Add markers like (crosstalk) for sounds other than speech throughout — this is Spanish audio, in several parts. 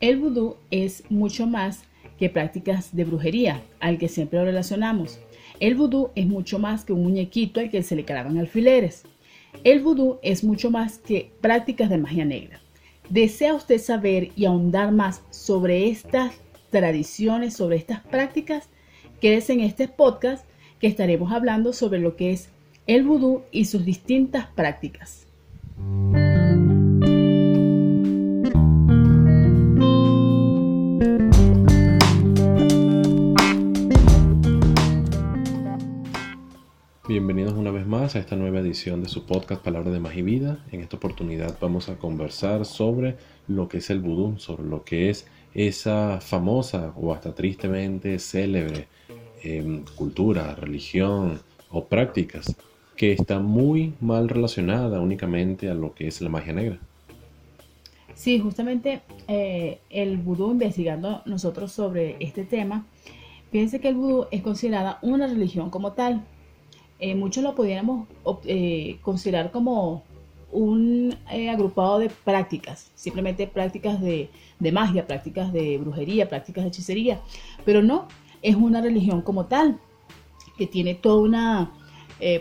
El vudú es mucho más que prácticas de brujería, al que siempre lo relacionamos. El vudú es mucho más que un muñequito al que se le clavan alfileres. El vudú es mucho más que prácticas de magia negra. ¿Desea usted saber y ahondar más sobre estas tradiciones, sobre estas prácticas? Quédese en este podcast que estaremos hablando sobre lo que es el vudú y sus distintas prácticas. Bienvenidos una vez más a esta nueva edición de su podcast Palabra de Magia y Vida. En esta oportunidad vamos a conversar sobre lo que es el vudú, sobre lo que es esa famosa o hasta tristemente célebre em, cultura, religión o prácticas que está muy mal relacionada únicamente a lo que es la magia negra. Sí, justamente eh, el vudú, investigando nosotros sobre este tema, fíjense que el vudú es considerada una religión como tal eh, muchos lo pudiéramos eh, considerar como un eh, agrupado de prácticas, simplemente prácticas de, magia, prácticas de brujería, prácticas de hechicería, pero no, es una religión como tal, que tiene toda una,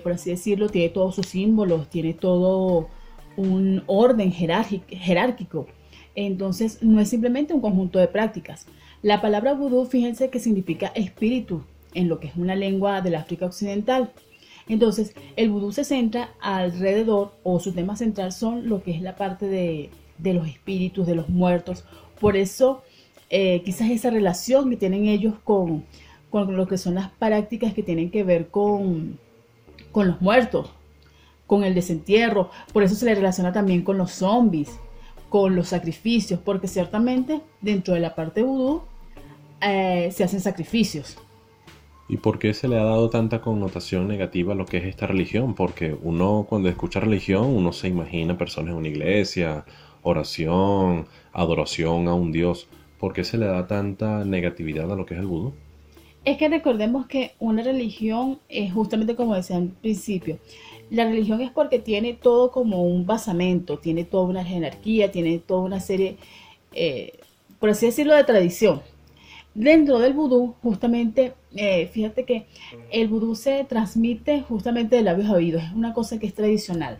por así decirlo, tiene todos sus símbolos, tiene todo un orden jerárquico. Entonces, no es simplemente un conjunto de prácticas. La palabra vudú, fíjense que significa espíritu en lo que es una lengua del África Occidental. Entonces, el vudú se centra alrededor, o su tema central son lo que es la parte de, los espíritus, de los muertos. Por eso, eh, quizás esa relación que tienen ellos con, lo que son las prácticas que tienen que ver con, con los muertos, con el desentierro. Por eso se le relaciona también con los zombies, con los sacrificios, porque ciertamente dentro de la parte vudú eh, se hacen sacrificios. ¿Y por qué se le ha dado tanta connotación negativa a lo que es esta religión? Porque uno cuando escucha religión, uno se imagina personas en una iglesia, oración, adoración a un dios. ¿Por qué se le da tanta negatividad a lo que es el vudú? Es que recordemos que una religión es justamente como decía al principio, la religión es porque tiene todo como un basamento, tiene toda una jerarquía, tiene toda una serie, eh, por así decirlo, de tradición. Dentro del vudú, justamente, eh, fíjate que el vudú se transmite justamente de labios a oídos, es una cosa que es tradicional.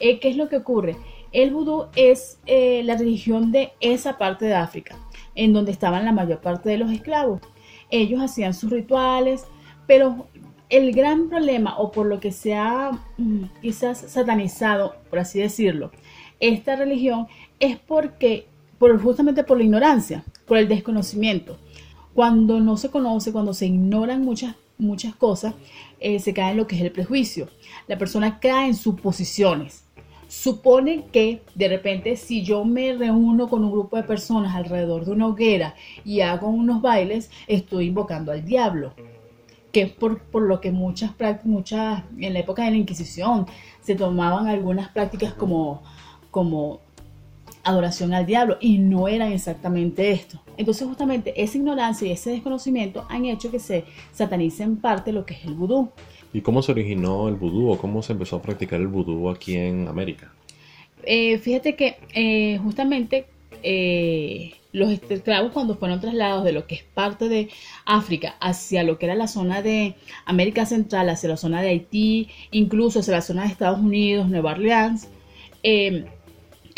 Eh, ¿Qué es lo que ocurre? El vudú es eh, la religión de esa parte de África, en donde estaban la mayor parte de los esclavos. Ellos hacían sus rituales, pero el gran problema, o por lo que se ha mm, quizás satanizado, por así decirlo, esta religión es porque, por, justamente por la ignorancia, por el desconocimiento. Cuando no se conoce, cuando se ignoran muchas, muchas cosas, eh, se cae en lo que es el prejuicio. La persona cae en suposiciones. Supone que de repente si yo me reúno con un grupo de personas alrededor de una hoguera y hago unos bailes, estoy invocando al diablo que es por, por, lo que muchas muchas en la época de la Inquisición se tomaban algunas prácticas como, como adoración al diablo y no eran exactamente esto. Entonces justamente esa ignorancia y ese desconocimiento han hecho que se satanice en parte lo que es el vudú. ¿Y cómo se originó el vudú o cómo se empezó a practicar el vudú aquí en América? Eh, fíjate que eh, justamente eh, los esclavos cuando fueron trasladados de lo que es parte de África hacia lo que era la zona de América Central, hacia la zona de Haití, incluso hacia la zona de Estados Unidos, Nueva Orleans,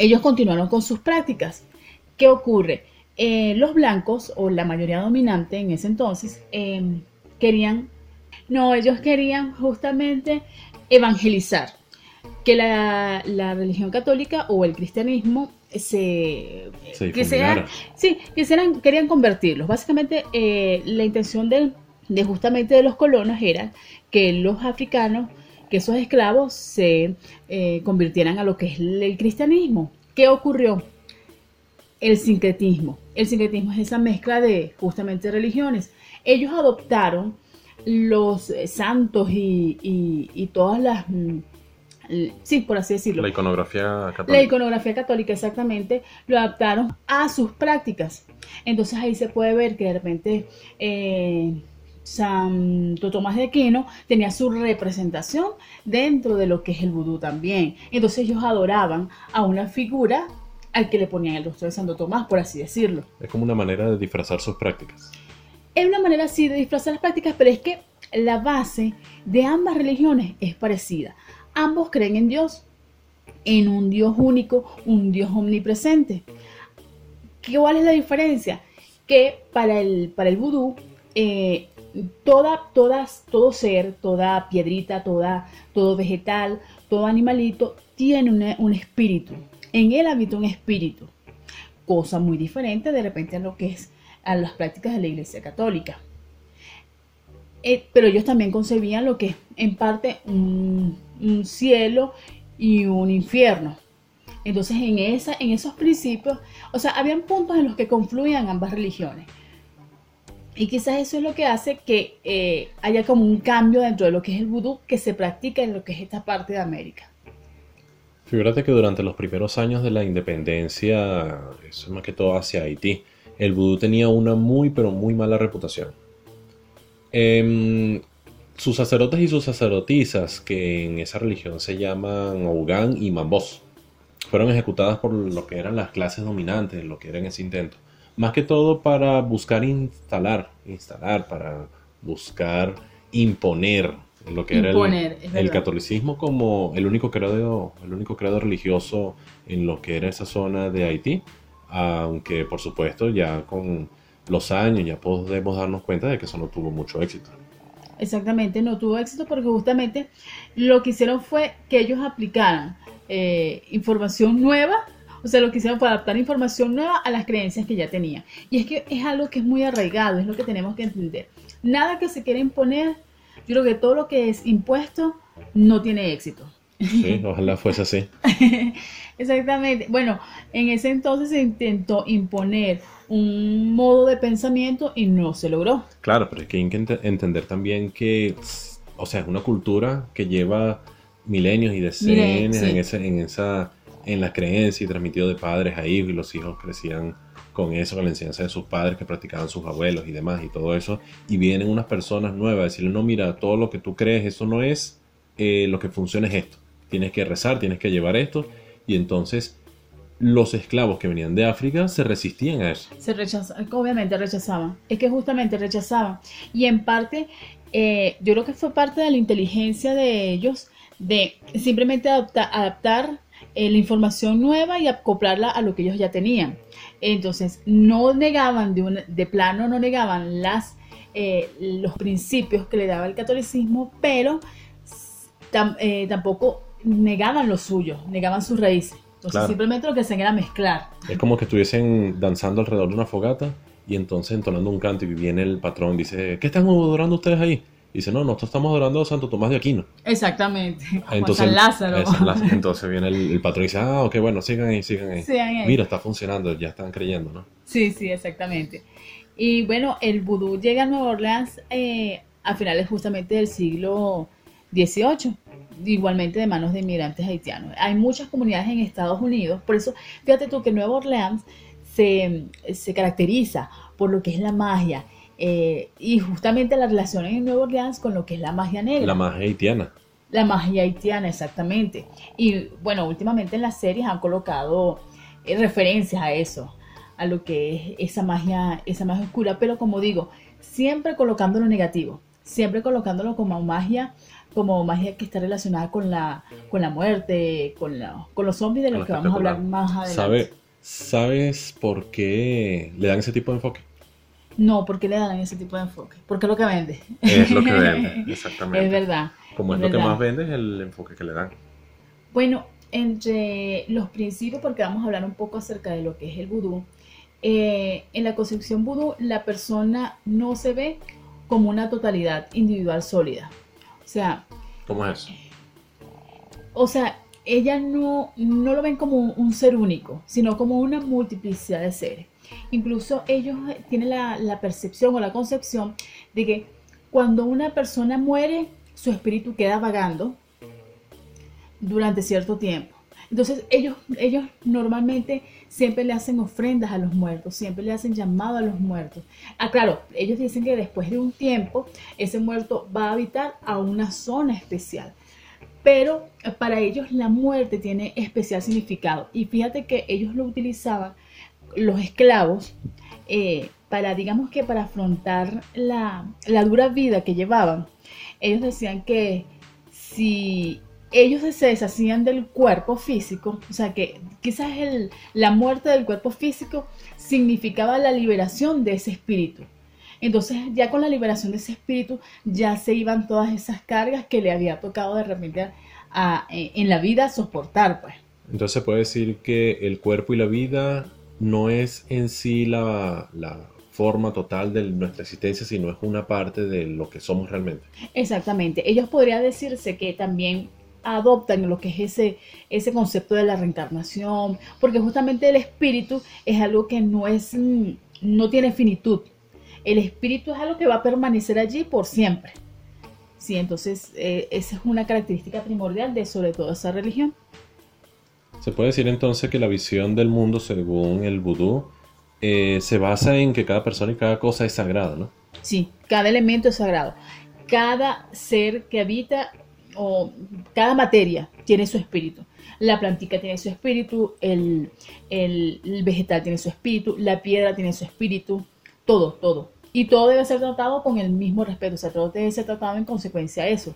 ellos continuaron con sus prácticas. ¿Qué ocurre? Eh, los blancos, o la mayoría dominante en ese entonces, em, querían, no, ellos querían justamente evangelizar, que la, religión católica o el cristianismo se, quisieran, sí, querían convertirlos. Básicamente eh, la intención de, de justamente de los colonos era que los africanos que esos esclavos se eh, convirtieran a lo que es el cristianismo. ¿Qué ocurrió? El sincretismo. El sincretismo es esa mezcla de justamente religiones. Ellos adoptaron los santos y, todas las... Mm, sí, por así decirlo. La iconografía católica. La iconografía católica, exactamente, lo adaptaron a sus prácticas. Entonces ahí se puede ver que de repente eh, Santo Tomás de Aquino tenía su representación dentro de lo que es el vudú también. Entonces ellos adoraban a una figura al que le ponían el rostro de Santo Tomás, por así decirlo. Es como una manera de disfrazar sus prácticas. Es una manera así de disfrazar las prácticas, pero es que la base de ambas religiones es parecida. Ambos creen en Dios, en un Dios único, un Dios omnipresente. ¿Cuál es la diferencia? Que para el, para el vudú, eh, toda, todas, todo ser, toda piedrita, toda, todo vegetal, todo animalito tiene un espíritu. En él habita un espíritu. Cosa muy diferente de repente a lo que es a las prácticas de la Iglesia Católica. Eh, pero ellos también concebían lo que es en parte un, cielo y un infierno. Entonces en, esa, en esos principios, o sea, habían puntos en los que confluían ambas religiones. Y quizás eso es lo que hace que eh, haya como un cambio dentro de lo que es el vudú que se practica en lo que es esta parte de América. Fíjate que durante los primeros años de la independencia, eso es más que todo hacia Haití, el vudú tenía una muy pero muy mala reputación. Em, sus sacerdotes y sus sacerdotisas, que en esa religión se llaman Ougán y Mambos, fueron ejecutadas por lo que eran las clases dominantes, lo que era en ese intento. Más que todo para buscar instalar, instalar, para buscar imponer lo que era el, catolicismo como el único credo, el único credo religioso en lo que era esa zona de Haití, aunque por supuesto ya con los años ya podemos darnos cuenta de que eso no tuvo mucho éxito. Exactamente, no tuvo éxito porque justamente lo que hicieron fue que ellos aplicaran eh, información nueva, o sea, lo que hicieron fue adaptar información nueva a las creencias que ya tenían. Y es que es algo que es muy arraigado, es lo que tenemos que entender. Nada que se quiera imponer, yo creo que todo lo que es impuesto no tiene éxito. Sí, ojalá fuese así. (laughs) Exactamente. Bueno, en ese entonces se intentó imponer un modo de pensamiento y no se logró. Claro, pero es que hay que entender también que, o sea, es una cultura que lleva milenios y decenios en, esa, en esa, en la creencia y transmitido de padres a hijos y los hijos crecían con eso, con la enseñanza de sus padres que practicaban sus abuelos y demás y todo eso. Y vienen unas personas nuevas a decirle, no, mira, todo lo que tú crees, eso no es, eh, lo que funciona es esto. Tienes que rezar, tienes que llevar esto. Y entonces los esclavos que venían de África se resistían a eso. Se rechazaban, obviamente rechazaban. Es que justamente rechazaban. Y en parte, eh, yo creo que fue parte de la inteligencia de ellos de simplemente adaptar eh, la información nueva y acoplarla a lo que ellos ya tenían. Entonces, no negaban de, de plano, no negaban las, eh, los principios que le daba el catolicismo, pero tampoco negaban lo suyo, negaban sus raíces. Entonces simplemente lo que hacían era mezclar. Es como que estuviesen danzando alrededor de una fogata y entonces entonando un canto y viene el patrón dice, ¿qué están adorando ustedes ahí? Dice, no, nosotros estamos adorando a Santo Tomás de Aquino. Exactamente. entonces, San Lázaro. (laughs) entonces viene el, patrón y dice, ah, ok, bueno, sigan ahí, sigan ahí. Mira, está funcionando, ya están creyendo, ¿no? Sí, sí, exactamente. Y bueno, el vudú llega a Nueva Orleans eh, a finales justamente del siglo XVIII igualmente de manos de inmigrantes haitianos. Hay muchas comunidades en Estados Unidos, por eso fíjate tú que Nueva Orleans se, caracteriza por lo que es la magia eh, y justamente la relación en Nueva Orleans con lo que es la magia negra. La magia haitiana. La magia haitiana, exactamente. Y bueno, últimamente en las series han colocado eh, referencias a eso, a lo que es esa magia, esa magia oscura, pero como digo, siempre colocando lo negativo, siempre colocándolo como magia como magia que está relacionada con la, con la muerte, con, la, con los zombies de los que vamos a hablar más adelante. ¿Sabes por qué le dan ese tipo de enfoque? No, ¿por qué le dan ese tipo de enfoque? Porque es lo que vende. Es lo que vende, (laughs) exactamente. es verdad. Como es, lo que más vende, es el enfoque que le dan. Bueno, entre los principios, porque vamos a hablar un poco acerca de lo que es el vudú, eh, en la concepción vudú la persona no se ve como una totalidad individual sólida, o sea... ¿Cómo es eso? O sea, ellas no, no lo ven como un, ser único, sino como una multiplicidad de seres. Incluso ellos tienen la, percepción o la concepción de que cuando una persona muere, su espíritu queda vagando durante cierto tiempo. Entonces ellos, ellos normalmente siempre le hacen ofrendas a los muertos, siempre le hacen llamado a los muertos. Ah, claro, ellos dicen que después de un tiempo ese muerto va a habitar a una zona especial. pero para ellos la muerte tiene especial significado. Y fíjate que ellos lo utilizaban, los esclavos, eh, para, digamos que para afrontar la, la dura vida que llevaban. Ellos decían que si ellos se deshacían del cuerpo físico, o sea que quizás el, la muerte del cuerpo físico significaba la liberación de ese espíritu. Entonces ya con la liberación de ese espíritu ya se iban todas esas cargas que le había tocado de repente eh, en la vida soportar, pues. Entonces puede decir que el cuerpo y la vida no es en sí la, la forma total de nuestra existencia, sino es una parte de lo que somos realmente. Exactamente. Ellos podría decirse que también adoptan lo que es ese, ese concepto de la reencarnación, porque justamente el espíritu es algo que no es, mm, no tiene finitud. El espíritu es algo que va a permanecer allí por siempre. Sí, entonces eh, esa es una característica primordial de sobre todo esa religión. Se puede decir entonces que la visión del mundo según el vudú eh, se basa en que cada persona y cada cosa es sagrada, ¿no? Sí, cada elemento es sagrado. Cada ser que habita o cada materia tiene su espíritu. La plantica tiene su espíritu, el, vegetal tiene su espíritu, la piedra tiene su espíritu, todo, todo. Y todo debe ser tratado con el mismo respeto, o sea, todo debe ser tratado en consecuencia a eso.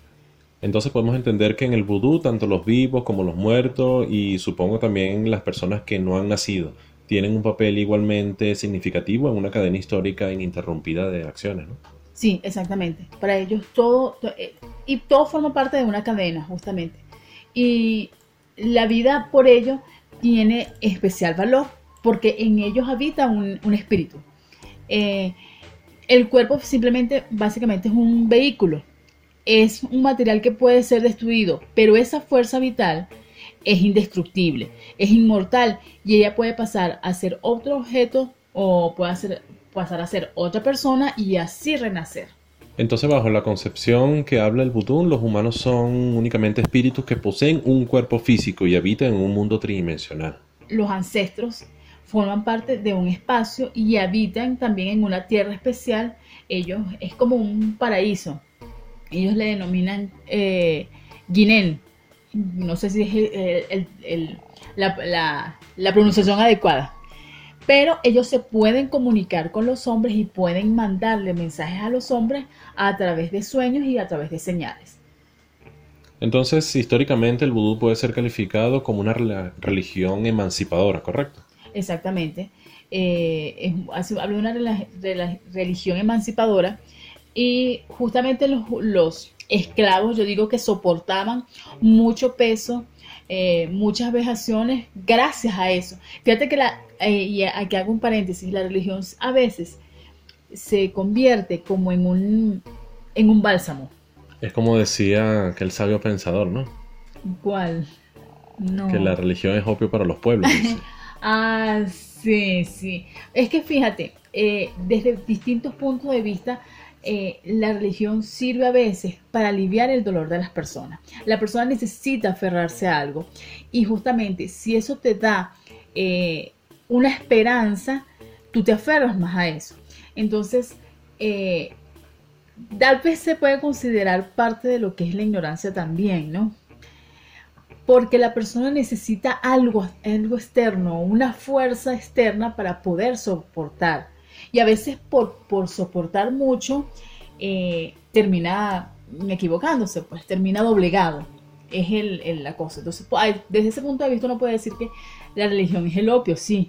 Entonces podemos entender que en el vudú, tanto los vivos como los muertos y supongo también las personas que no han nacido, tienen un papel igualmente significativo en una cadena histórica ininterrumpida de acciones, ¿no? Sí, exactamente. Para ellos todo, eh, y todo forma parte de una cadena, justamente. Y la vida por ello tiene especial valor, porque en ellos habita un, espíritu. Eh, el cuerpo simplemente, básicamente es un vehículo, es un material que puede ser destruido, pero esa fuerza vital es indestructible, es inmortal y ella puede pasar a ser otro objeto o puede hacer, pasar a ser otra persona y así renacer. Entonces, bajo la concepción que habla el Butún, los humanos son únicamente espíritus que poseen un cuerpo físico y habitan en un mundo tridimensional. Los ancestros forman parte de un espacio y habitan también en una tierra especial. Ellos es como un paraíso. Ellos le denominan eh, Guinén. No sé si es la pronunciación adecuada pero ellos se pueden comunicar con los hombres y pueden mandarle mensajes a los hombres a través de sueños y a través de señales. Entonces, históricamente el vudú puede ser calificado como una religión emancipadora, ¿correcto? Exactamente. Eh, habla de una religión emancipadora y justamente los, los, esclavos, yo digo que soportaban mucho peso, eh, muchas vejaciones gracias a eso. Fíjate que la, eh, y aquí hago un paréntesis, la religión a veces se convierte como en un, en un bálsamo. Es como decía aquel sabio pensador, ¿no? ¿Cuál? No. Que la religión es opio para los pueblos. (laughs) ah, sí, sí. Es que fíjate, eh, desde distintos puntos de vista, eh, la religión sirve a veces para aliviar el dolor de las personas. La persona necesita aferrarse a algo y justamente si eso te da una esperanza, tú te aferras más a eso. Entonces, eh, tal vez se puede considerar parte de lo que es la ignorancia también, ¿no? Porque la persona necesita algo, algo externo, una fuerza externa para poder soportar. Y a veces por, por soportar mucho, eh, termina equivocándose, pues termina doblegado. Es el, la cosa. Entonces, pues, desde ese punto de vista uno puede decir que la religión es el opio, sí,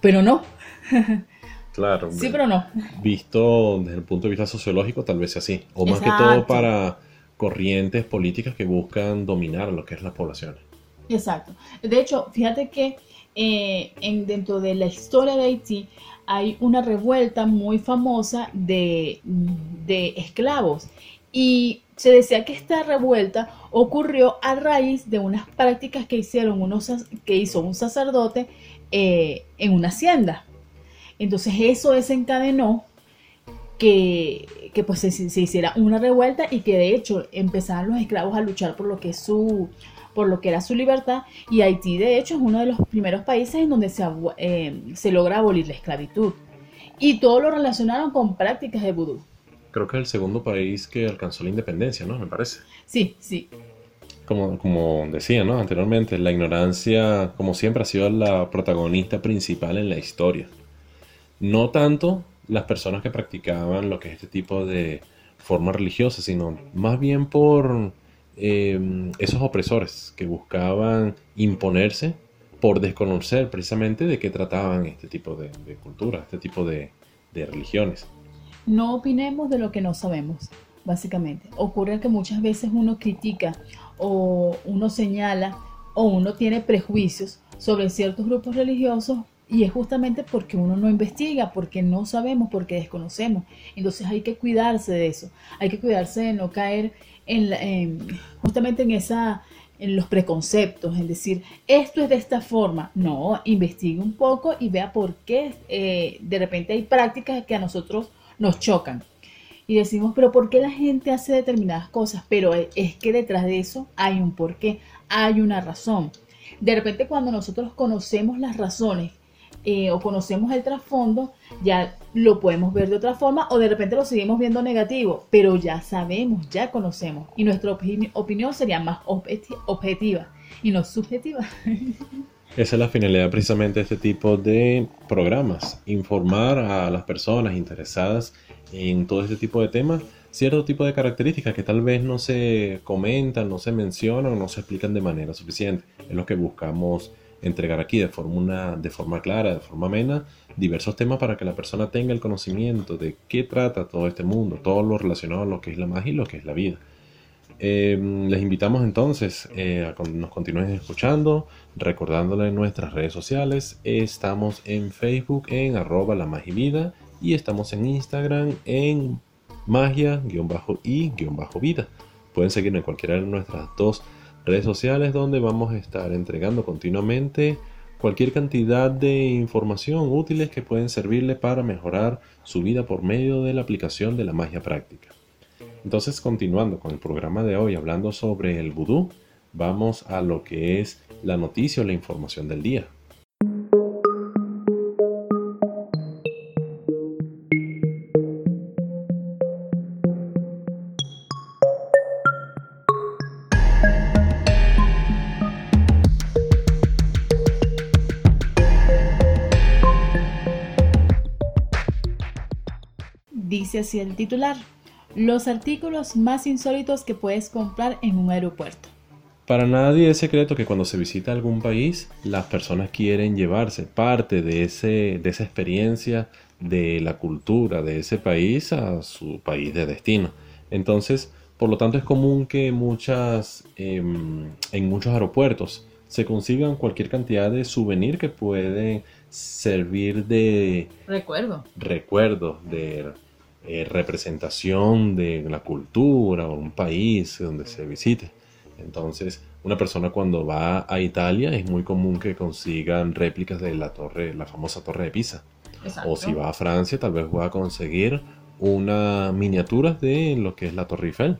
pero no. (laughs) Claro. sí, pero no. Visto desde el punto de vista sociológico, tal vez sea así. O más que todo para corrientes políticas que buscan dominar lo que es las poblaciones. Exacto. De hecho, fíjate que eh, en, dentro de la historia de Haití hay una revuelta muy famosa de, de esclavos. Y se decía que esta revuelta ocurrió a raíz de unas prácticas que hicieron unos, que hizo un sacerdote eh, en una hacienda. Entonces eso desencadenó que, que pues se, hiciera una revuelta y que de hecho empezaron los esclavos a luchar por lo que es su por lo que era su libertad y Haití de hecho es uno de los primeros países en donde se, eh, se logra abolir la esclavitud y todo lo relacionaron con prácticas de vudú. Creo que es el segundo país que alcanzó la independencia, ¿no? Me parece. Sí, sí. como, como decía ¿no? anteriormente, la ignorancia, como siempre, ha sido la protagonista principal en la historia. No tanto las personas que practicaban lo que es este tipo de forma religiosa, sino más bien por eh, esos opresores que buscaban imponerse por desconocer precisamente de qué trataban este tipo de, cultura, este tipo de, de religiones. No opinemos de lo que no sabemos, básicamente. Ocurre que muchas veces uno critica o uno señala o uno tiene prejuicios sobre ciertos grupos religiosos y es justamente porque uno no investiga, porque no sabemos, porque desconocemos. Entonces hay que cuidarse de eso. Hay que cuidarse de no caer en, justamente en esa en los preconceptos, en decir, esto es de esta forma. No, investigue un poco y vea por qué eh, de repente hay prácticas que a nosotros nos chocan. Y decimos, pero ¿por qué la gente hace determinadas cosas? Pero es que detrás de eso hay un porqué, hay una razón. De repente cuando nosotros conocemos las razones eh, o conocemos el trasfondo, ya lo podemos ver de otra forma o de repente lo seguimos viendo negativo, pero ya sabemos, ya conocemos y nuestra opinión sería más objetiva y no subjetiva. (laughs) Esa es la finalidad precisamente de este tipo de programas, informar a las personas interesadas en todo este tipo de temas cierto tipo de características que tal vez no se comentan, no se mencionan no se explican de manera suficiente. Es lo que buscamos entregar aquí de forma, de forma clara, de forma amena, diversos temas para que la persona tenga el conocimiento de qué trata todo este mundo, todo lo relacionado a lo que es la magia y lo que es la vida. Em, les invitamos entonces eh, a que nos continúen escuchando, recordándole en nuestras redes sociales. Estamos en Facebook en arroba la magia vida y estamos en Instagram en magia-y-vida. Pueden seguirnos en cualquiera de nuestras dos redes sociales donde vamos a estar entregando continuamente cualquier cantidad de información útiles que pueden servirle para mejorar su vida por medio de la aplicación de la magia práctica. Entonces, continuando con el programa de hoy hablando sobre el vudú, vamos a lo que es la noticia o la información del día. Dice así el titular, los artículos más insólitos que puedes comprar en un aeropuerto. Para nadie es secreto que cuando se visita algún país, las personas quieren llevarse parte de, ese, de esa experiencia, de la cultura de ese país a su país de destino. Entonces, por lo tanto, es común que muchas, em, en muchos aeropuertos se consigan cualquier cantidad de souvenir que pueden servir de recuerdo, recuerdo de eh, representación de la cultura o un país donde se visite. Entonces, una persona cuando va a Italia es muy común que consigan réplicas de la torre, la famosa torre de Pisa. O si va a Francia, tal vez va a conseguir una miniatura de lo que es la Torre Eiffel.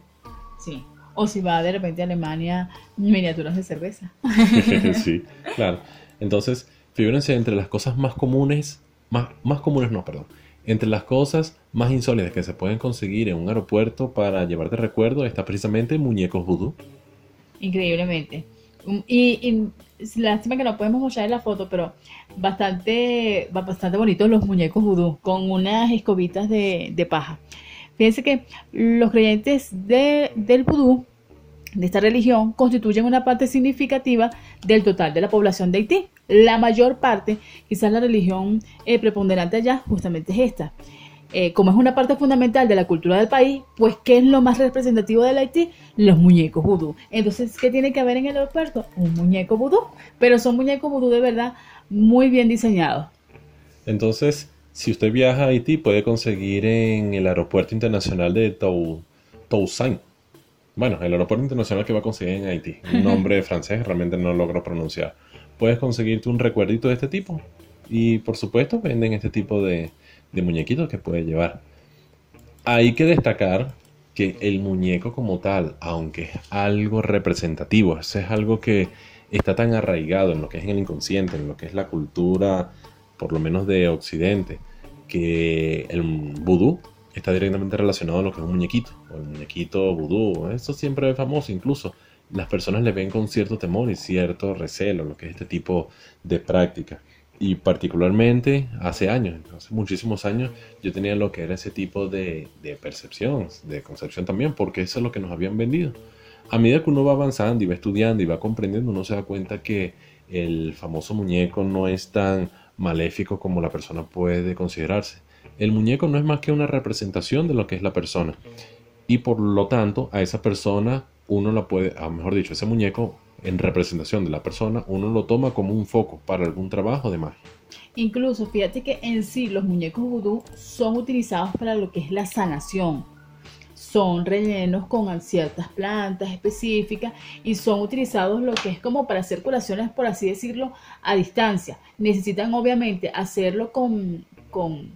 Sí. O si va de repente a Alemania, miniaturas de cerveza. (laughs) sí, claro. Entonces, figúrense entre las cosas más comunes, más, más comunes no, perdón, entre las cosas más insólitas que se pueden conseguir en un aeropuerto para llevar de recuerdo está precisamente muñecos vudú. Increíblemente. Um, y, lástima que no podemos mostrar la foto, pero bastante, bastante bonitos los muñecos vudú con unas escobitas de, paja. Fíjense que los creyentes del vudú, de esta religión, constituyen una parte significativa del total de la población de Haití. La mayor parte, quizás la religión eh, preponderante allá, justamente es esta. Eh, como es una parte fundamental de la cultura del país, pues ¿qué es lo más representativo del Haití? Los muñecos vudú. Entonces, ¿qué tiene que haber en el aeropuerto? Un muñeco vudú. Pero son muñecos vudú de verdad muy bien diseñados. Entonces, si usted viaja a Haití, puede conseguir en el aeropuerto internacional de Tou, Toussaint. Bueno, el aeropuerto internacional que va a conseguir en Haití. Un (laughs) nombre francés, realmente no logro pronunciar puedes conseguirte un recuerdito de este tipo. Y por supuesto venden este tipo de, muñequitos que puedes llevar. Hay que destacar que el muñeco como tal, aunque es algo representativo, es algo que está tan arraigado en lo que es el inconsciente, en lo que es la cultura, por lo menos de Occidente, que el vudú está directamente relacionado a lo que es un muñequito, o el muñequito vudú, eso siempre es famoso incluso las personas le ven con cierto temor y cierto recelo lo que es este tipo de práctica. Y particularmente hace años, hace muchísimos años, yo tenía lo que era ese tipo de, de percepción, de concepción también, porque eso es lo que nos habían vendido. A medida que uno va avanzando y va estudiando y va comprendiendo, uno se da cuenta que el famoso muñeco no es tan maléfico como la persona puede considerarse. El muñeco no es más que una representación de lo que es la persona. Y por lo tanto, a esa persona uno la puede, a mejor dicho, ese muñeco en representación de la persona, uno lo toma como un foco para algún trabajo de magia. Incluso, fíjate que en sí los muñecos vudú son utilizados para lo que es la sanación. Son rellenos con ciertas plantas específicas y son utilizados lo que es como para hacer curaciones, por así decirlo, a distancia. Necesitan obviamente hacerlo con, con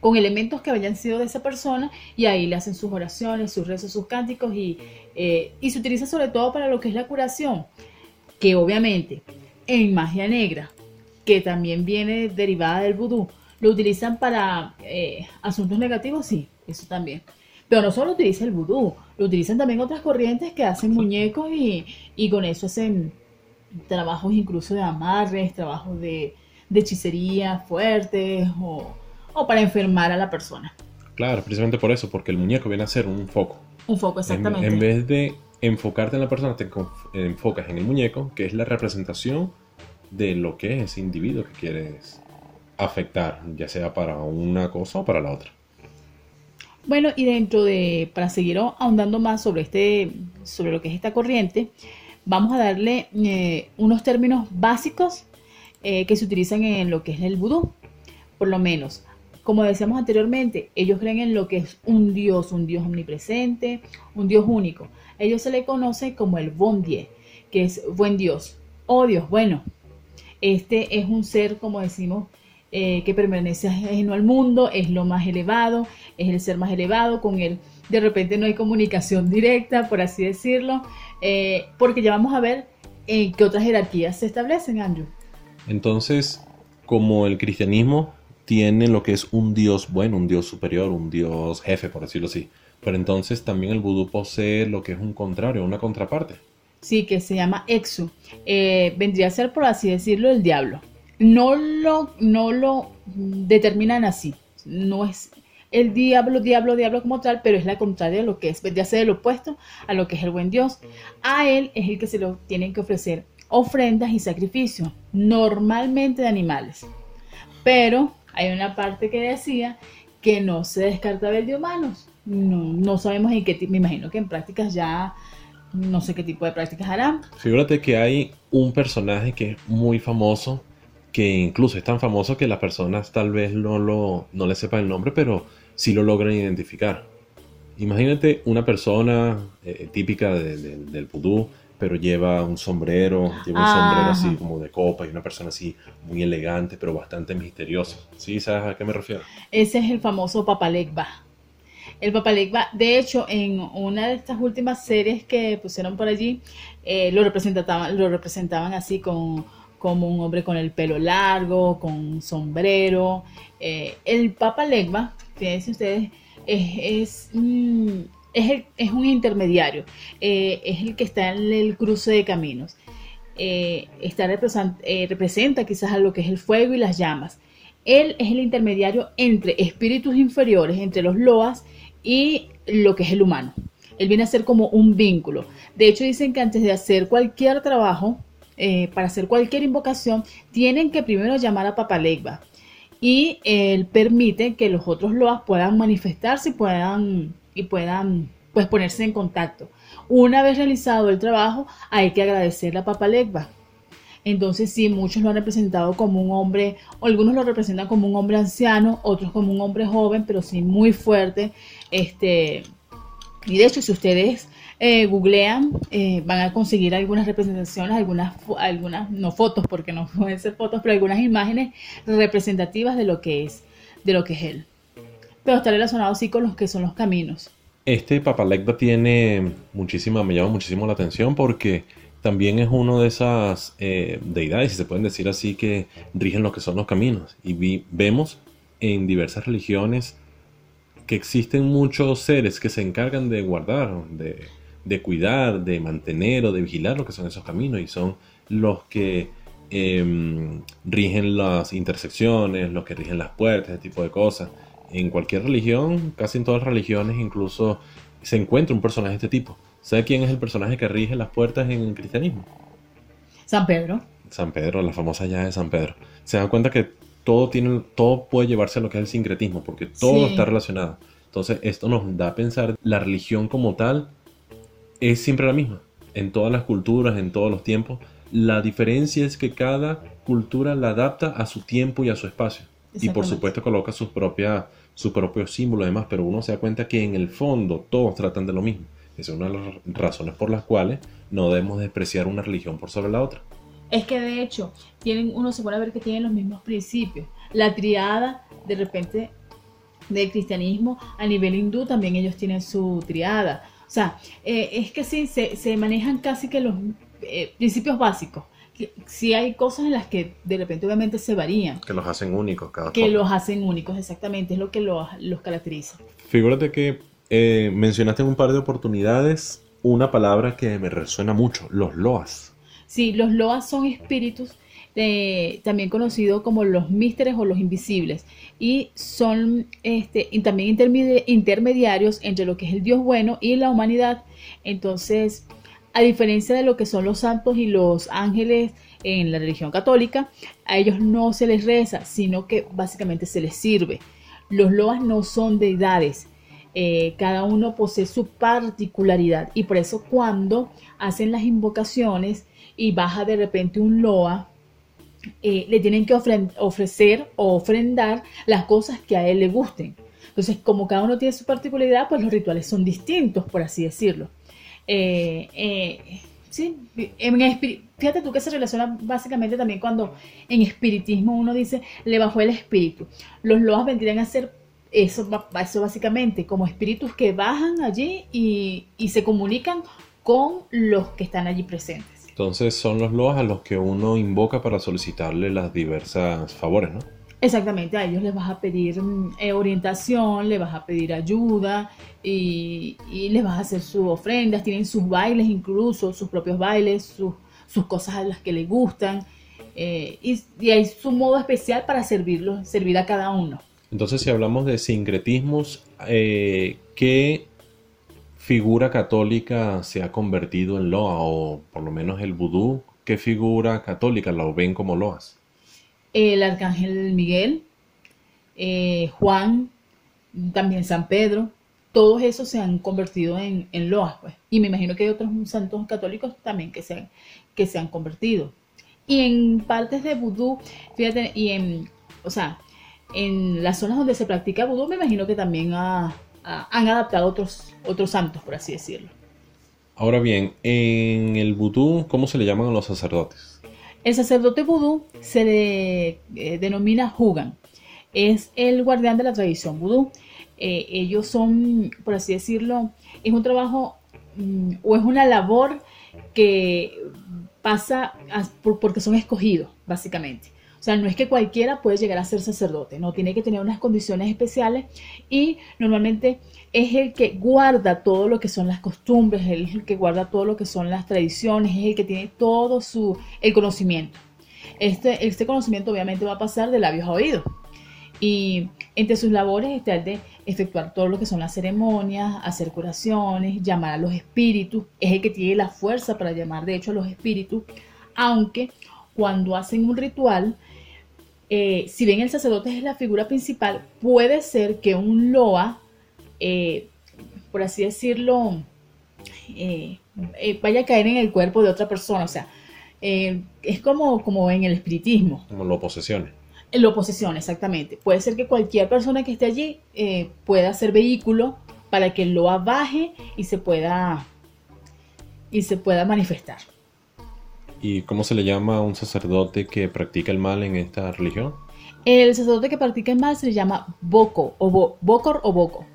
con elementos que hayan sido de esa persona y ahí le hacen sus oraciones, sus rezos, sus cánticos y, eh, y se utiliza sobre todo para lo que es la curación, que obviamente en magia negra, que también viene derivada del vudú, lo utilizan para eh, asuntos negativos, sí, eso también. Pero no solo utiliza el vudú, lo utilizan también otras corrientes que hacen muñecos y, y con eso hacen trabajos incluso de amarres, trabajos de, de hechicería fuertes o o para enfermar a la persona. Claro, precisamente por eso, porque el muñeco viene a ser un foco. Un foco, exactamente. En, vez de enfocarte en la persona, te enfocas en el muñeco, que es la representación de lo que es ese individuo que quieres afectar, ya sea para una cosa o para la otra. Bueno, y dentro de, para seguir ahondando más sobre, este, sobre lo que es esta corriente, vamos a darle eh, unos términos básicos eh, que se utilizan en lo que es el vudú. Por lo menos, como decíamos anteriormente, ellos creen en lo que es un Dios, un Dios omnipresente, un Dios único. ellos se le conoce como el Bon Dieu, que es buen Dios. Oh Dios, bueno. Este es un ser, como decimos, eh, que permanece ajeno al mundo, es lo más elevado, es el ser más elevado, con él de repente no hay comunicación directa, por así decirlo, eh, porque ya vamos a ver en qué otras jerarquías se establecen, Andrew. Entonces, como el cristianismo tiene lo que es un dios bueno, un dios superior, un dios jefe, por decirlo así. Pero entonces también el vudú posee lo que es un contrario, una contraparte. Sí, que se llama Exu. Eh, vendría a ser, por así decirlo, el diablo. No lo, no lo determinan así. No es el diablo, diablo, diablo como tal, pero es la contraria de lo que es. Vendría a ser el opuesto a lo que es el buen Dios. A él es el que se lo tienen que ofrecer ofrendas y sacrificios, normalmente de animales. Pero hay una parte que decía que no se descartaba el de humanos. No, sabemos en qué me imagino que en prácticas ya no sé qué tipo de prácticas harán. Fíjate que hay un personaje que es muy famoso, que incluso es tan famoso que las personas tal vez no, lo, no le sepan el nombre, pero sí lo logran identificar. Imagínate una persona eh, típica del pudú pero lleva un sombrero, lleva un sombrero así como de copa y una persona así muy elegante, pero bastante misteriosa. ¿Sí? ¿Sabes a qué me refiero? Ese es el famoso Papalegba. El Papalegba, de hecho, en una de estas últimas series que pusieron por allí, eh, lo, representaban, lo representaban así con, como un hombre con el pelo largo, con un sombrero. Eh, el Papalegba, fíjense ustedes, es, mm, es, un intermediario, eh, es el que está en el cruce de caminos. Eh, está eh, representa quizás a lo que es el fuego y las llamas. Él es el intermediario entre espíritus inferiores, entre los loas y lo que es el humano. Él viene a ser como un vínculo. De hecho, dicen que antes de hacer cualquier trabajo, para hacer cualquier invocación, tienen que primero llamar a Papalegba. Y él permite que los otros loas puedan manifestarse y puedan y puedan pues ponerse en contacto. Una vez realizado el trabajo, hay que agradecerle a Papalegba. Entonces sí, muchos lo han representado como un hombre, algunos lo representan como un hombre anciano, otros como un hombre joven, pero sí muy fuerte. Este, y de hecho, si ustedes eh, googlean, eh, van a conseguir algunas representaciones, algunas, algunas, no fotos, porque no (laughs) pueden ser fotos, pero algunas imágenes representativas de lo que es, de lo que es él pero está relacionado sí con los que son los caminos. Este Papalecta tiene muchísima, me llama muchísimo la atención porque también es uno de esas eh, deidades, si se pueden decir así, que rigen lo que son los caminos. Y vemos en diversas religiones que existen muchos seres que se encargan de guardar, de, de cuidar, de mantener o de vigilar lo que son esos caminos y son los que em, rigen las intersecciones, los que rigen las puertas, ese tipo de cosas. En cualquier religión, casi en todas las religiones, incluso se encuentra un personaje de este tipo. ¿Sabe quién es el personaje que rige las puertas en el cristianismo? San Pedro. San Pedro, la famosa llave de San Pedro. Se dan cuenta que todo, tiene, todo puede llevarse a lo que es el sincretismo, porque todo está relacionado. Entonces, esto nos da a pensar, la religión como tal es siempre la misma, en todas las culturas, en todos los tiempos. La diferencia es que cada cultura la adapta a su tiempo y a su espacio. Y por supuesto coloca sus, propias, sus propios símbolos y demás, pero uno se da cuenta que en el fondo todos tratan de lo mismo. Esa es una de las razones por las cuales no debemos despreciar una religión por sobre la otra. Es que de hecho, tienen, uno se puede ver que tienen los mismos principios. La triada, de repente, del cristianismo, a nivel hindú también ellos tienen su triada. O sea, eh, es que sí, se, manejan casi que los eh, principios básicos. Sí hay cosas en las que de repente obviamente se varían. Que los hacen únicos cada Que los hacen únicos, exactamente, es lo que los, los caracteriza. Figúrate que eh, mencionaste en un par de oportunidades una palabra que me resuena mucho, los loas. Sí, los loas son espíritus también conocidos como los místeres o los invisibles, y son este, también intermediarios entre lo que es el Dios bueno y la humanidad. Entonces, a diferencia de lo que son los santos y los ángeles en la religión católica, a ellos no se les reza, sino que básicamente se les sirve. Los loas no son deidades, eh, cada uno posee su particularidad y por eso cuando hacen las invocaciones y baja de repente un loa, eh, le tienen que ofrecer o ofrendar las cosas que a él le gusten. Entonces, como cada uno tiene su particularidad, pues los rituales son distintos, por así decirlo. Eh, sí, fíjate tú que se relaciona básicamente también cuando en espiritismo uno dice le bajó el espíritu. Los loas vendrían a ser eso, eso básicamente, como espíritus que bajan allí y, se comunican con los que están allí presentes. Entonces son los loas a los que uno invoca para solicitarle las diversas favores, ¿no? Exactamente, a ellos les vas a pedir mm, eh, orientación, les vas a pedir ayuda y, les vas a hacer sus ofrendas, tienen sus bailes incluso, sus propios bailes, sus, sus cosas a las que les gustan eh, y, hay su modo especial para servirlos, servir a cada uno. Entonces, si hablamos de sincretismos, eh, ¿qué figura católica se ha convertido en loa? O por lo menos el vudú, ¿qué figura católica lo ven como loas? El arcángel Miguel, eh, Juan, también San Pedro, todos esos se han convertido en, en loas, pues. Y me imagino que hay otros santos católicos también que se han, que se han convertido. Y en partes de vudú, fíjate, y en, o sea, en las zonas donde se practica vudú, me imagino que también han adaptado otros, otros santos, por así decirlo. Ahora bien, en el vudú, ¿cómo se le llaman a los sacerdotes? El sacerdote vudú se le eh, denomina Hugan. Es el guardián de la tradición vudú. Eh, ellos son, por así decirlo, es un trabajo mm, o es una labor que pasa porque son escogidos, básicamente. O sea, no es que cualquiera puede llegar a ser sacerdote, no, tiene que tener unas condiciones especiales y normalmente es el que guarda todo lo que son las costumbres, es el que guarda todo lo que son las tradiciones, es el que tiene todo su, el conocimiento. Este, este conocimiento obviamente va a pasar de labios a oídos. Y entre sus labores está el de efectuar todo lo que son las ceremonias, hacer curaciones, llamar a los espíritus. Es el que tiene la fuerza para llamar, de hecho, a los espíritus. Aunque cuando hacen un ritual, eh, si bien el sacerdote es la figura principal, puede ser que un loa, eh, por así decirlo, eh, vaya a caer en el cuerpo de otra persona. O sea, es como, como en el espiritismo. Como lo posesione. Lo exactamente. Puede ser que cualquier persona que esté allí pueda ser vehículo para que el loa baje y se pueda, y se pueda manifestar. ¿Y cómo se le llama a un sacerdote que practica el mal en esta religión? El sacerdote que practica el mal se le llama Boko o Bokor o Boko.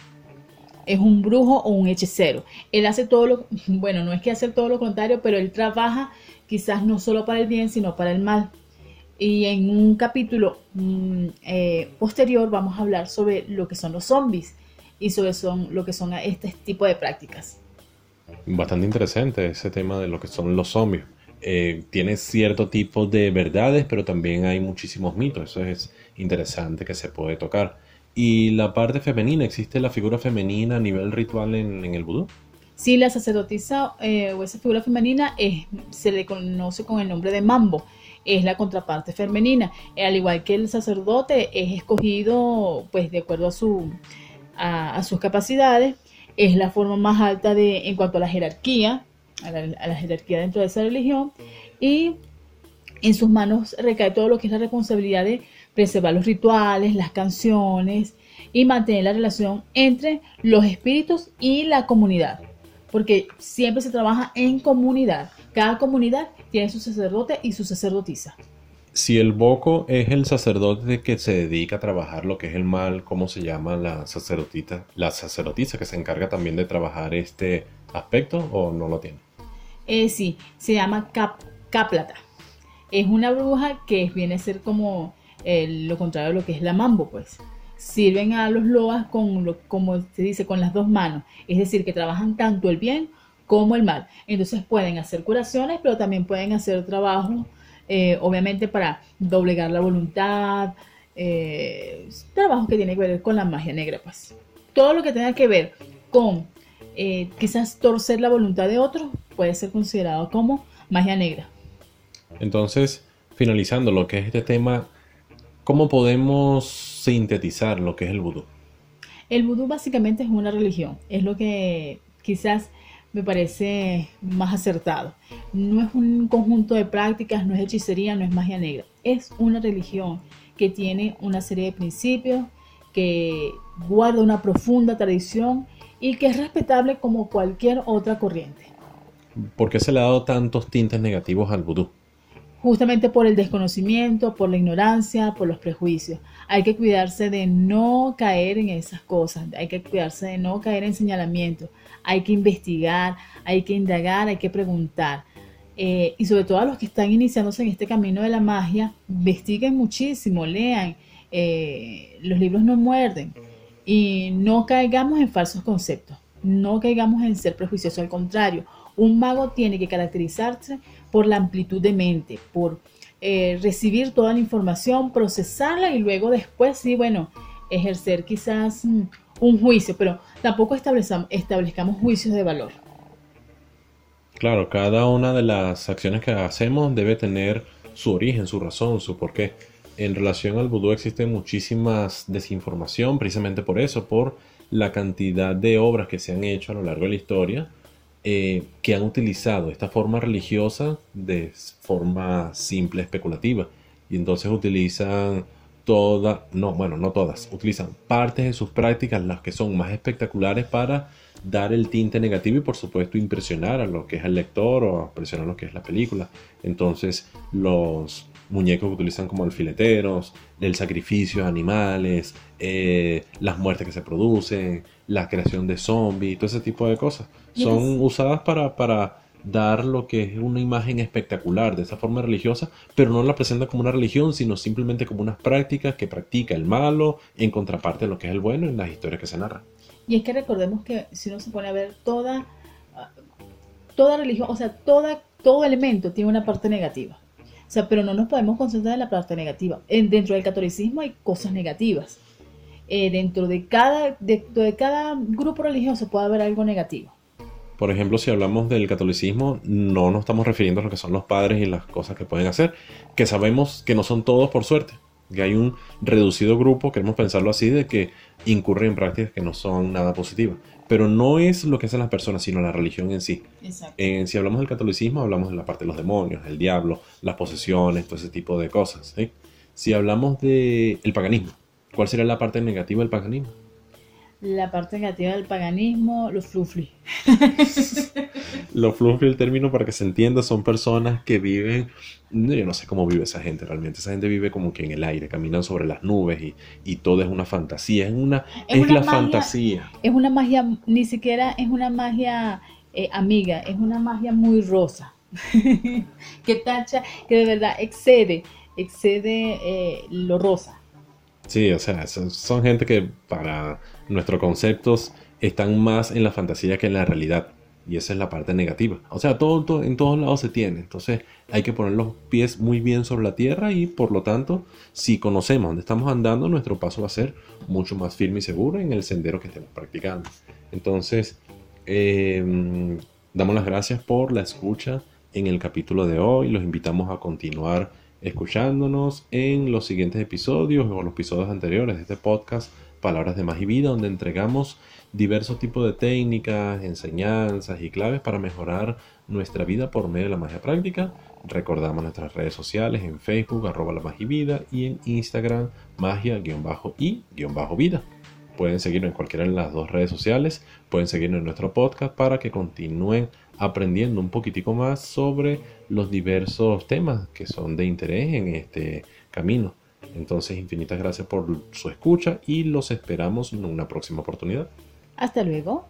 Es un brujo o un hechicero. Él hace todo lo, (laughs) bueno, no es que hace todo lo contrario, pero él trabaja quizás no solo para el bien, sino para el mal. Y en un capítulo mm, eh, posterior vamos a hablar sobre lo que son los zombies y sobre son, lo que son este tipo de prácticas. Bastante interesante ese tema de lo que son los zombies. Eh, tiene cierto tipo de verdades, pero también hay muchísimos mitos. Eso es interesante que se puede tocar. Y la parte femenina, ¿existe la figura femenina a nivel ritual en, el vudú? Sí, la sacerdotisa eh, o esa figura femenina es, se le conoce con el nombre de mambo, es la contraparte femenina. Al igual que el sacerdote es escogido pues de acuerdo a, su, a, sus capacidades, es la forma más alta de, en cuanto a la jerarquía, a la, jerarquía dentro de esa religión, y en sus manos recae todo lo que es la responsabilidad de preservar los rituales, las canciones y mantener la relación entre los espíritus y la comunidad. Porque siempre se trabaja en comunidad. Cada comunidad tiene su sacerdote y su sacerdotisa. Si el boco es el sacerdote que se dedica a trabajar lo que es el mal, ¿cómo se llama la sacerdotita? La sacerdotisa que se encarga también de trabajar este aspecto o no lo tiene? Eh, sí, se llama Cap Caplata. Es una bruja que viene a ser como lo contrario de lo que es la mambo, pues. Sirven a los loas con, lo, como se dice, con las dos manos. Es decir, que trabajan tanto el bien como el mal. Entonces pueden hacer curaciones, pero también pueden hacer trabajo, eh, obviamente para doblegar la voluntad, eh, trabajo que tiene que ver con la magia negra, pues. Todo lo que tenga que ver con eh, quizás torcer la voluntad de otros puede ser considerado como magia negra. Entonces, finalizando lo que es este tema ¿Cómo podemos sintetizar lo que es el vudú? El vudú básicamente es una religión, es lo que quizás me parece más acertado. No es un conjunto de prácticas, no es hechicería, no es magia negra. Es una religión que tiene una serie de principios, que guarda una profunda tradición y que es respetable como cualquier otra corriente. ¿Por qué se le ha dado tantos tintes negativos al vudú? justamente por el desconocimiento, por la ignorancia, por los prejuicios. Hay que cuidarse de no caer en esas cosas, hay que cuidarse de no caer en señalamientos, hay que investigar, hay que indagar, hay que preguntar. Eh, y sobre todo a los que están iniciándose en este camino de la magia, investiguen muchísimo, lean, eh, los libros no muerden y no caigamos en falsos conceptos, no caigamos en ser prejuiciosos, al contrario, un mago tiene que caracterizarse por la amplitud de mente, por eh, recibir toda la información, procesarla y luego después, sí, bueno, ejercer quizás mm, un juicio, pero tampoco establezcamos juicios de valor. Claro, cada una de las acciones que hacemos debe tener su origen, su razón, su porqué. En relación al vudú existe muchísimas desinformación, precisamente por eso, por la cantidad de obras que se han hecho a lo largo de la historia eh, que han utilizado esta forma religiosa de forma simple, especulativa. Y entonces utilizan todas, no, bueno, no todas, utilizan partes de sus prácticas, las que son más espectaculares para dar el tinte negativo y por supuesto impresionar a lo que es el lector o impresionar a lo que es la película. Entonces los muñecos que utilizan como alfileteros, el sacrificio de animales, eh, las muertes que se producen, la creación de zombies, todo ese tipo de cosas. Son usadas para, para dar lo que es una imagen espectacular de esa forma religiosa, pero no la presenta como una religión, sino simplemente como unas prácticas que practica el malo en contraparte de lo que es el bueno en las historias que se narran. Y es que recordemos que si uno se pone a ver toda, toda religión, o sea, toda, todo elemento tiene una parte negativa. O sea, pero no nos podemos concentrar en la parte negativa. En, dentro del catolicismo hay cosas negativas. Eh, dentro, de cada, dentro de cada grupo religioso puede haber algo negativo. Por ejemplo, si hablamos del catolicismo, no nos estamos refiriendo a lo que son los padres y las cosas que pueden hacer, que sabemos que no son todos por suerte, que hay un reducido grupo, queremos pensarlo así, de que incurren en prácticas que no son nada positivas. Pero no es lo que hacen las personas, sino la religión en sí. En, si hablamos del catolicismo, hablamos de la parte de los demonios, el diablo, las posesiones, todo ese tipo de cosas. Si hablamos del paganismo, ¿cuál sería la parte negativa del paganismo? La parte negativa del paganismo, los flufli. (laughs) los flufli, el término para que se entienda, son personas que viven, yo no sé cómo vive esa gente realmente, esa gente vive como que en el aire, caminan sobre las nubes y, todo es una fantasía, es una, es, la fantasía. Es una magia, ni siquiera es una magia eh, amiga, es una magia muy rosa, (laughs) que tacha, que de verdad excede, excede eh, lo rosa. Sí, o sea, son gente que para nuestros conceptos están más en la fantasía que en la realidad. Y esa es la parte negativa. O sea, todo, en todos lados se tiene. Entonces hay que poner los pies muy bien sobre la tierra y por lo tanto, si conocemos dónde estamos andando, nuestro paso va a ser mucho más firme y seguro en el sendero que estemos practicando. Entonces, em, damos las gracias por la escucha en el capítulo de hoy. Los invitamos a continuar escuchándonos en los siguientes episodios o los episodios anteriores de este podcast Palabras de Más y Vida, donde entregamos diversos tipos de técnicas, enseñanzas y claves para mejorar nuestra vida por medio de la magia práctica. Recordamos nuestras redes sociales en Facebook, arroba la magia y vida, y en Instagram, magia-y-vida. Pueden seguirnos en cualquiera de las dos redes sociales, pueden seguirnos en nuestro podcast para que continúen aprendiendo un poquitico más sobre los diversos temas que son de interés en este camino. Entonces, infinitas gracias por su escucha y los esperamos en una próxima oportunidad. Hasta luego.